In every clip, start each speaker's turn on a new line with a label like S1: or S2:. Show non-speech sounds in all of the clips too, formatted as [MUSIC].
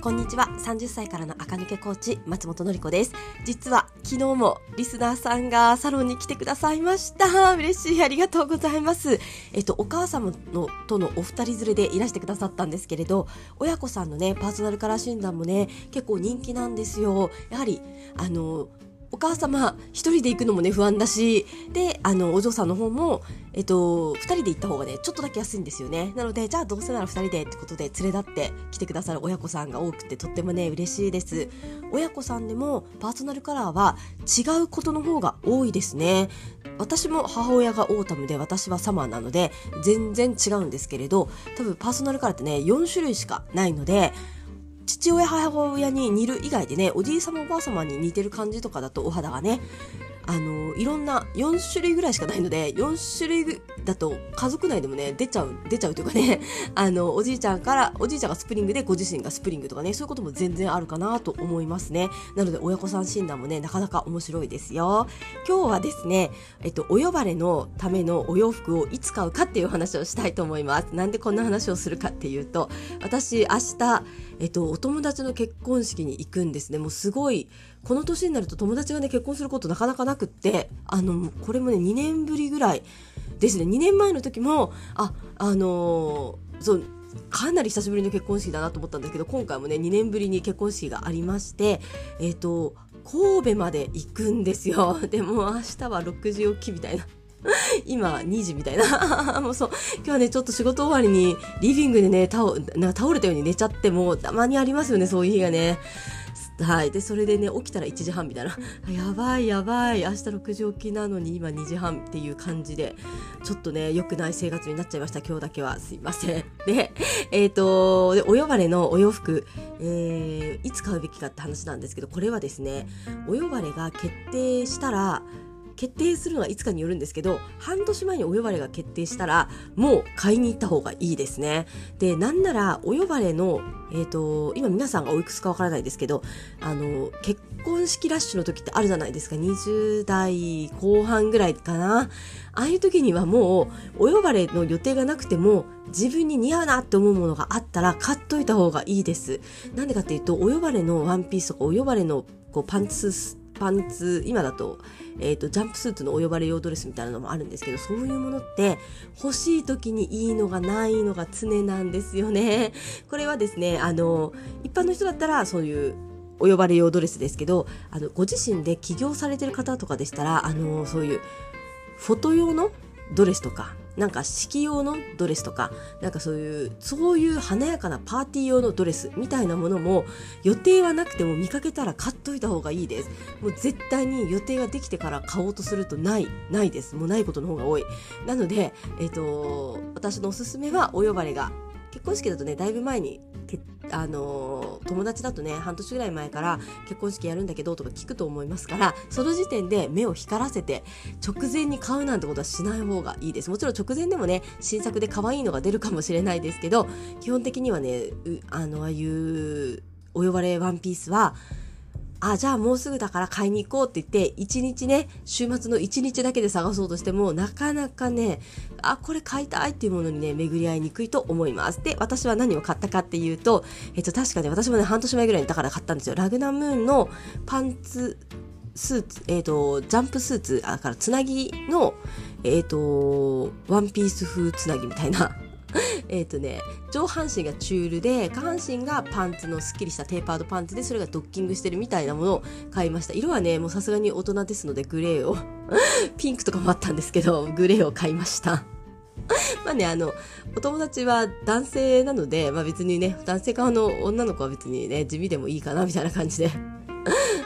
S1: こんにちは。30歳からの赤抜けコーチ松本のり子です。実は昨日もリスナーさんがサロンに来てくださいました。嬉しい。ありがとうございます。えっとお母様のとのお二人連れでいらしてくださったんですけれど親子さんのねパーソナルカラー診断もね結構人気なんですよ。やはりあのお母様一人で行くのもね不安だしであのお嬢さんの方もえっと二人で行った方がねちょっとだけ安いんですよね。なのでじゃあどうせなら二人でってことで連れ立って来てくださる親子さんが多くてとってもね嬉しいです。親子さんでもパーソナルカラーは違うことの方が多いですね。私も母親がオータムで私はサマーなので全然違うんですけれど多分パーソナルカラーってね4種類しかないので父親母親に似る以外でねおじい様おばあ様に似てる感じとかだとお肌がねあのいろんな4種類ぐらいしかないので4種類だと家族内でもね出ちゃう出ちゃうというかね [LAUGHS] あのおじいちゃんからおじいちゃんがスプリングでご自身がスプリングとかねそういうことも全然あるかなと思いますね。なので親子さん診断もねなかなか面白いですよ。今日はですねえっとお呼ばれのためのお洋服をいつ買うかっていう話をしたいと思います。なんでこんな話をするかっていうと私明日えっと、お友達の結婚式に行くんですね。もうすごい、この年になると友達がね、結婚することなかなかなくって、あの、これもね、2年ぶりぐらいですね。2年前の時も、あ、あのー、そう、かなり久しぶりの結婚式だなと思ったんですけど、今回もね、2年ぶりに結婚式がありまして、えっ、と、神戸まで行くんですよ。[LAUGHS] でも明日は6時起きみたいな。[LAUGHS] 今2時みたいな [LAUGHS] もうそう今日はねちょっと仕事終わりにリビングでね倒な倒れたように寝ちゃってもたまにありますよねそういう日がねはい。で、それでね、起きたら1時半みたいな。[LAUGHS] やばいやばい。明日6時起きなのに今2時半っていう感じで、ちょっとね、良くない生活になっちゃいました。今日だけは。すいません。で、えっ、ー、と、で、お呼ばれのお洋服、えー、いつ買うべきかって話なんですけど、これはですね、お呼ばれが決定したら、決定するのはいつかによるんですけど半年前にお呼ばれが決定したらもう買いに行った方がいいですね。でなんならお呼ばれのえっ、ー、と今皆さんがおいくつかわからないですけどあの結婚式ラッシュの時ってあるじゃないですか。20代後半ぐらいかな。ああいう時にはもうお呼ばれの予定がなくても自分に似合うなって思うものがあったら買っといた方がいいです。なんでかっていうと、お呼ばれのワンピースとかお呼ばれのこうパンツパンツ今だと,、えーと、ジャンプスーツのお呼ばれ用ドレスみたいなのもあるんですけどそういうものって欲しい時にいいのがないのが常なんですよね。[LAUGHS] これはですねあの一般の人だったらそういうお呼ばれ用ドレスですけどあのご自身で起業されてる方とかでしたらあのそういうフォト用のドレスとかなんか式用のドレスとかなんかそういうそういう華やかなパーティー用のドレスみたいなものも予定はなくても見かけたら買っといた方がいいです。もう絶対に予定ができてから買おうとするとないないです。もうないことの方が多い。なのでえっ、ー、と私のおすすめはお呼ばれが結婚式だとねだいぶ前にあの友達だとね半年ぐらい前から結婚式やるんだけどとか聞くと思いますからその時点で目を光らせて直前に買うなんてことはしない方がいいです。もちろん直前でもね新作で可愛いのが出るかもしれないですけど基本的にはねあのああいうお呼ばれワンピースはあ、じゃあもうすぐだから買いに行こうって言って、一日ね、週末の一日だけで探そうとしても、なかなかね、あ、これ買いたいっていうものにね、巡り合いにくいと思います。で、私は何を買ったかっていうと、えっと、確かね、私もね、半年前ぐらいにだから買ったんですよ。ラグナムーンのパンツ、スーツ、えっ、と、ジャンプスーツ、あ、からつなぎの、えっ、と、ワンピース風つなぎみたいな [LAUGHS] えっとね上半身がチュールで下半身がパンツのすっきりしたテーパードパンツでそれがドッキングしてるみたいなものを買いました。色はねもうさすがに大人ですのでグレーを [LAUGHS] ピンクとかもあったんですけどグレーを買いました。[LAUGHS] まあね、あの、お友達は男性なので、まあ別にね、男性側の女の子は別にね、地味でもいいかな、みたいな感じで。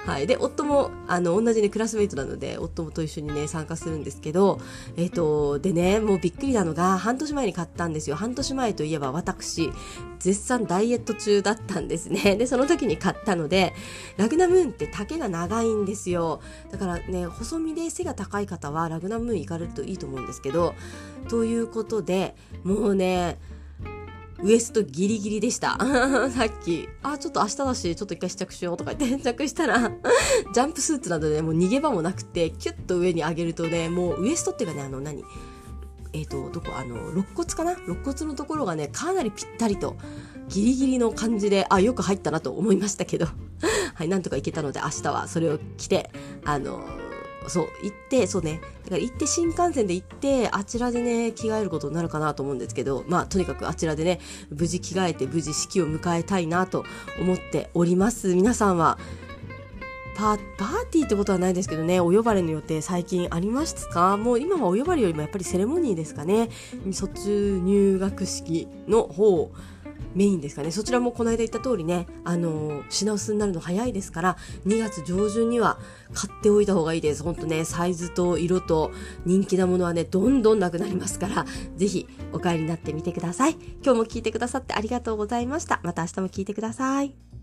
S1: はい。で、夫も、あの、同じね、クラスメイトなので、夫もと一緒にね、参加するんですけど、えっ、ー、と、でね、もうびっくりなのが、半年前に買ったんですよ。半年前といえば私、絶賛ダイエット中だったんですね。[LAUGHS] で、その時に買ったので、ラグナムーンって丈が長いんですよ。だからね、細身で背が高い方は、ラグナムーン行かれるといいと思うんですけど、ということで、もうね、ウエストギリギリでした。[LAUGHS] さっき、あ、ちょっと明日だし、ちょっと一回試着しようとか言って [LAUGHS] 試着したら、[LAUGHS] ジャンプスーツなどで、ね、もう逃げ場もなくて、キュッと上に上げるとね、もうウエストっていうかね、あの何、えっ、と、どこ、あの、肋骨かな？肋骨のところがね、かなりぴったりと、ギリギリの感じで、あ、よく入ったなと思いましたけど、はい、なんとか行けたので、明日はそれを着て、あの、そう、行って、そうね、だから行って新幹線で行って、あちらでね、着替えることになるかなと思うんですけど、まあ、とにかくあちらでね、無事着替えて、無事式を迎えたいなと思っております。皆さんは、パーティーってことはないですけどね、お呼ばれの予定最近ありますか？もう今はお呼ばれよりもやっぱりセレモニーですかね。卒入学式の方メインですかね。そちらもこの間言った通りね、あの、品薄になるの早いですから、2月上旬には買っておいた方がいいです。ほんとね、サイズと色と人気なものはね、どんどんなくなりますから、是非お帰りになってみてください。今日も聞いてくださってありがとうございました。また明日も聞いてください。